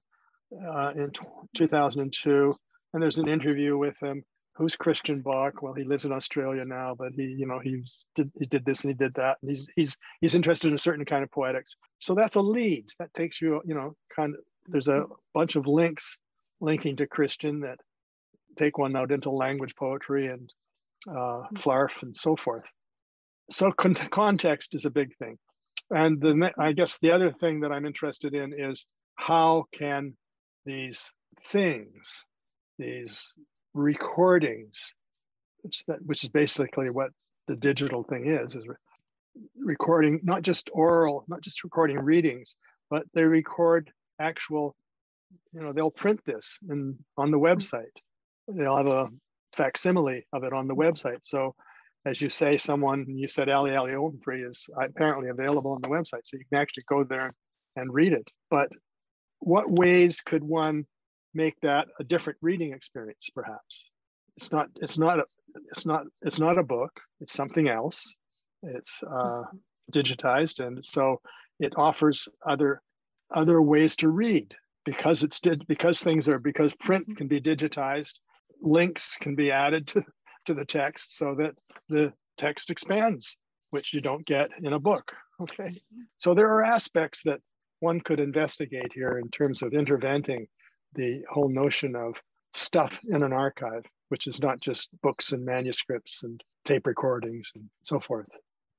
uh, in t- 2002, and there's an interview with him. Who's Christian Bök? Well, he lives in Australia now, but he, you know, he's did, he did this and he did that, and he's he's he's interested in a certain kind of poetics. So that's a lead that takes you, you know, kind of. There's a bunch of links linking to Christian that take one out into language poetry and uh, flarf and so forth. So con- context is a big thing. And the, I guess the other thing that I'm interested in is how can these things, these recordings, which, that, which is basically what the digital thing is, is recording not just oral, not just recording readings, but they record actual, you know, they'll print this in, on the mm-hmm. website. They'll have a facsimile of it on the mm-hmm. website. So as you say, someone, you said Alley Alley Home Free is apparently available on the website, so you can actually go there and read it. But what ways could one make that a different reading experience, perhaps? It's not, it's not, a, it's not, it's not a book. It's something else. It's uh, mm-hmm. digitized, and so it offers other other ways to read because it's did because things are because print mm-hmm. can be digitized links can be added to to the text so that the text expands, which you don't get in a book. Okay. So there are aspects that one could investigate here in terms of interventing the whole notion of stuff in an archive, which is not just books and manuscripts and tape recordings and so forth.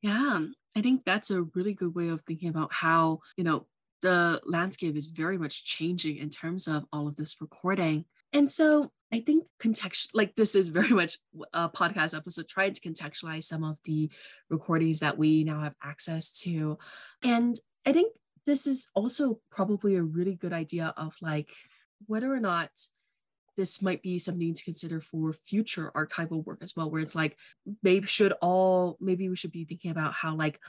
Yeah, I think that's a really good way of thinking about how, you know, the landscape is very much changing in terms of all of this recording. And so I think context like this is very much a podcast episode trying to contextualize some of the recordings that we now have access to. And I think this is also probably a really good idea of like whether or not this might be something to consider for future archival work as well, where it's like maybe should all maybe we should be thinking about how like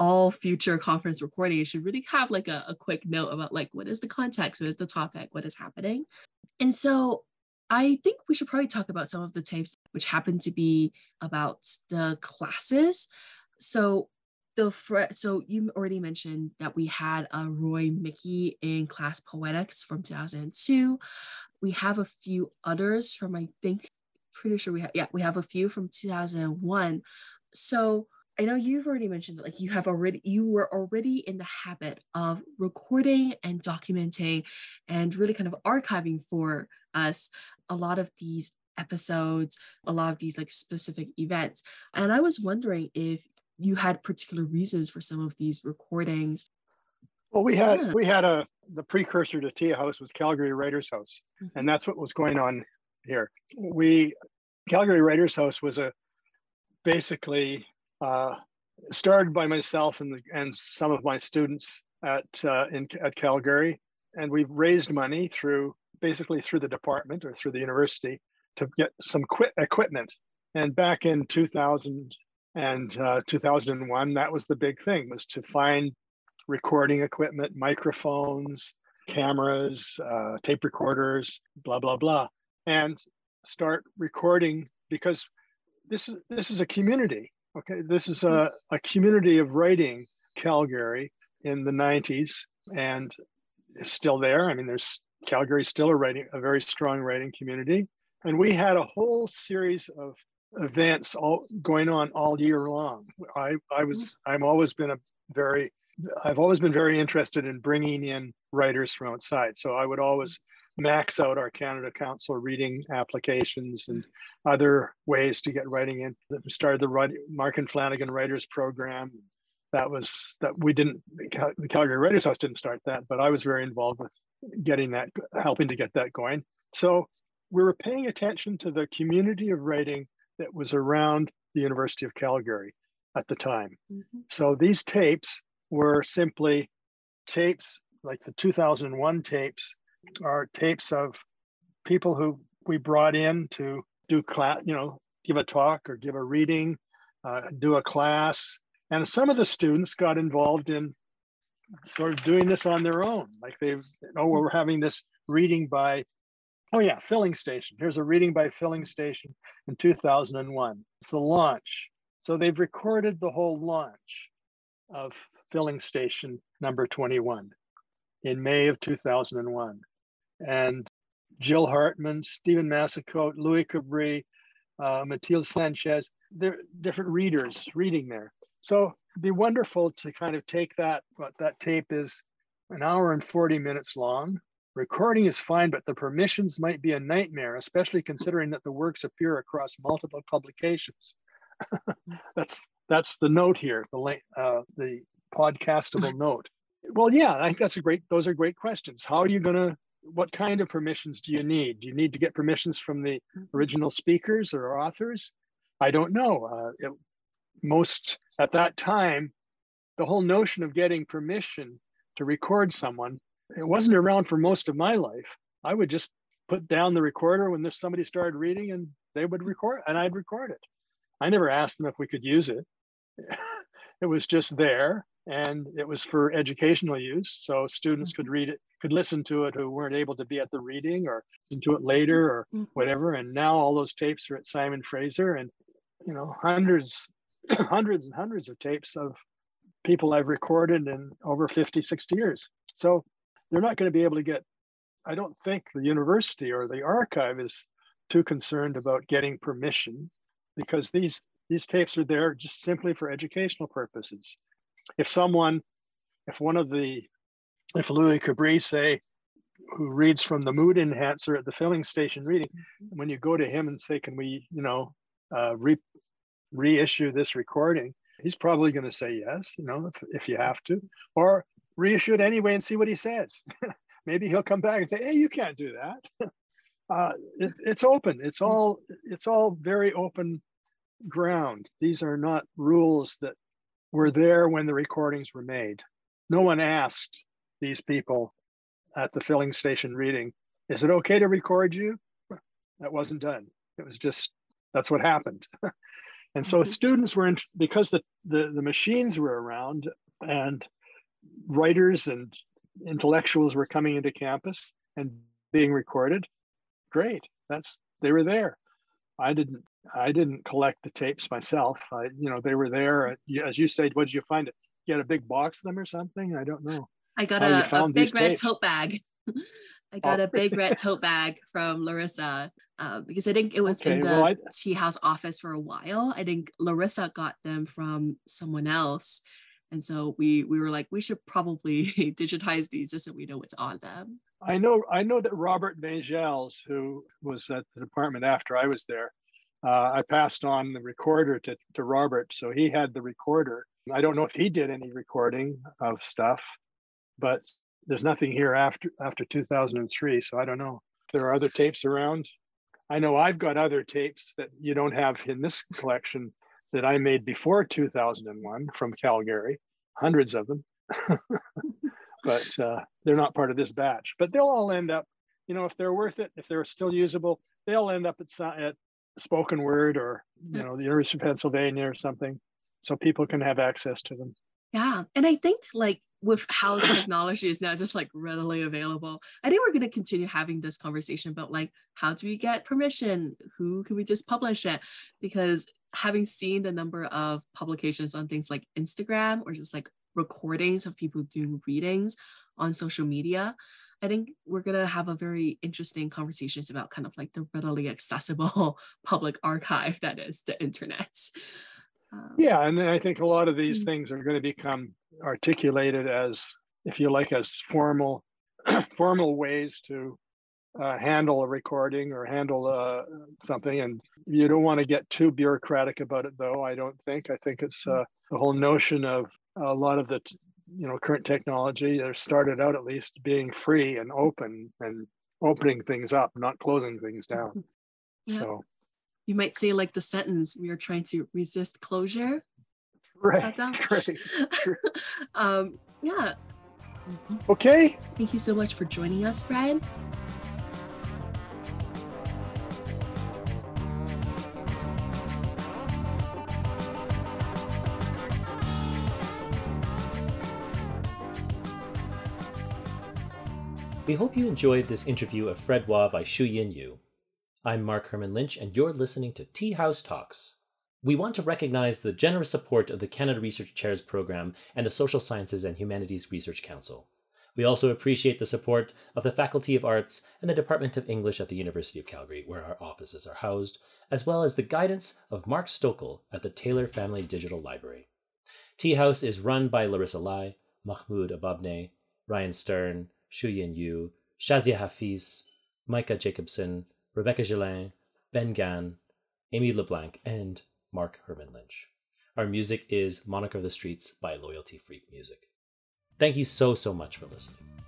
all future conference recordings should really have like a, a quick note about like what is the context, what is the topic, what is happening. And so I think we should probably talk about some of the tapes which happen to be about the classes. So the fr- so you already mentioned that we had a Roy Miki in class poetics from 2002. We have a few others from I think pretty sure we have yeah we have a few from 2001. So I know you've already mentioned that like you have already you were already in the habit of recording and documenting and really kind of archiving for us a lot of these episodes, a lot of these like specific events. And I was wondering if you had particular reasons for some of these recordings. Well, we had yeah. we had a the precursor to Tea House was Calgary Writers House, mm-hmm. and that's what was going on here. We Calgary Writers House was a basically uh, started by myself and the, and some of my students at uh, in at Calgary, and we've raised money through basically through the department or through the university to get some qu- equipment. And back in 2000 and uh, 2001, that was the big thing was to find recording equipment, microphones, cameras, uh, tape recorders, blah blah blah, and start recording because this is this is a community. Okay, this is a, hmm. a community of writing Calgary in the 90s and it's still there. I mean, there's Calgary still a writing a very strong writing community, and we had a whole series of events all going on all year long. I I was hmm. I'm always been a very I've always been very interested in bringing in writers from outside. So I would always max out our Canada Council reading applications and other ways to get writing in. We started the Markin-Flanagan Writers Program. That was that we didn't the Calgary Writers House didn't start that, but I was very involved with getting that, helping to get that going. So we were paying attention to the community of writing that was around the University of Calgary at the time. Mm-hmm. So these tapes were simply tapes like the 2001 tapes are tapes of people who we brought in to do class, you know, give a talk or give a reading, uh, do a class. And some of the students got involved in sort of doing this on their own. Like they've, oh, we're having this reading by, oh yeah, Filling Station. Here's a reading by Filling Station in 2001. It's the launch. So they've recorded the whole launch of filling station number 21 in May of 2001. And Jill Hartman, Stephen Massicotte, Louis Cabri, uh, Mathilde Sanchez, they're different readers reading there. So it'd be wonderful to kind of take that, what that tape is an hour and 40 minutes long. Recording is fine, but the permissions might be a nightmare, especially considering that the works appear across multiple publications. that's that's the note here, the uh, the podcastable note? Well, yeah, I think that's a great, those are great questions. How are you going to, what kind of permissions do you need? Do you need to get permissions from the original speakers or authors? I don't know. Uh, it, most, at that time, the whole notion of getting permission to record someone, it wasn't around for most of my life. I would just put down the recorder when somebody started reading and they would record and I'd record it. I never asked them if we could use it. it was just there and it was for educational use so students could mm-hmm. read it could listen to it who weren't able to be at the reading or listen to it later or mm-hmm. whatever and now all those tapes are at simon fraser and you know hundreds hundreds and hundreds of tapes of people i've recorded in over 50 60 years so they're not going to be able to get i don't think the university or the archive is too concerned about getting permission because these these tapes are there just simply for educational purposes if someone, if one of the, if Louis Cabri say, who reads from the mood embosser at the filling station reading, mm-hmm. when you go to him and say, can we, you know, uh, re- reissue this recording, he's probably going to say yes, you know, if, if you have to, or reissue it anyway and see what he says. Maybe he'll come back and say, hey, you can't do that. uh, it, it's open. It's all, it's all very open ground. These are not rules that were there when the recordings were made. No one asked these people at the filling station reading, is it okay to record you? That wasn't done. It was just, that's what happened. and so mm-hmm. students were in, because the, the, the machines were around and writers and intellectuals were coming into campus and being recorded, great. That's, they were there. I didn't I didn't collect the tapes myself. I, you know, they were there. As you said, what did you find? It? You had a big box of them or something? I don't know. I got a, a big red tapes. tote bag. I got oh. a big red tote bag from Larissa uh, because I think it was okay, in the well, tea house office for a while. I think Larissa got them from someone else. And so we we were like, we should probably digitize these just so we know what's on them. I know I know that Robert Majzels, who was at the department after I was there, uh, I passed on the recorder to, to Robert, so he had the recorder. I don't know if he did any recording of stuff, but there's nothing here after after 2003, so I don't know there are other tapes around. I know I've got other tapes that you don't have in this collection that I made before 2001 from Calgary, hundreds of them. but uh, they're not part of this batch. But they'll all end up, you know, if they're worth it, if they're still usable, they'll end up at, at SpokenWeb or, you know, the University of Pennsylvania or something. So people can have access to them. Yeah. And I think like with how technology is now just like readily available, I think we're going to continue having this conversation about like, how do we get permission? Who can we just publish it? Because having seen the number of publications on things like Instagram or just like recordings of people doing readings on social media, I think we're going to have a very interesting conversations about kind of like the readily accessible public archive that is the internet. Um, yeah, and I think a lot of these mm. things are going to become articulated as, if you like, as formal, formal ways to uh, handle a recording or handle uh, something. And you don't want to get too bureaucratic about it, though. I don't think. I think it's mm. uh, the whole notion of a lot of the you know current technology that started out at least being free and open and opening things up, not closing things down. Yeah. So you might say like the sentence, we are trying to resist closure. Right. right. um, yeah. Okay. Thank you so much for joining us, Brian. We hope you enjoyed this interview of Fred Wah by Shu-Yin Yu. I'm Mark Herman Lynch, and you're listening to Tea House Talks. We want to recognize the generous support of the Canada Research Chairs Program and the Social Sciences and Humanities Research Council. We also appreciate the support of the Faculty of Arts and the Department of English at the University of Calgary, where our offices are housed, as well as the guidance of Mark Stokel at the Taylor Family Digital Library. Tea House is run by Larissa Lai, Mahmoud Ababne, Ryan Stern, Shu-Yin Yu, Shazia Hafiz, Micah Jacobson, Rebecca Gillin, Ben Gan, Amy LeBlanc, and Mark Herman Lynch. Our music is Moniker of the Streets by Loyalty Freak Music. Thank you so, so much for listening.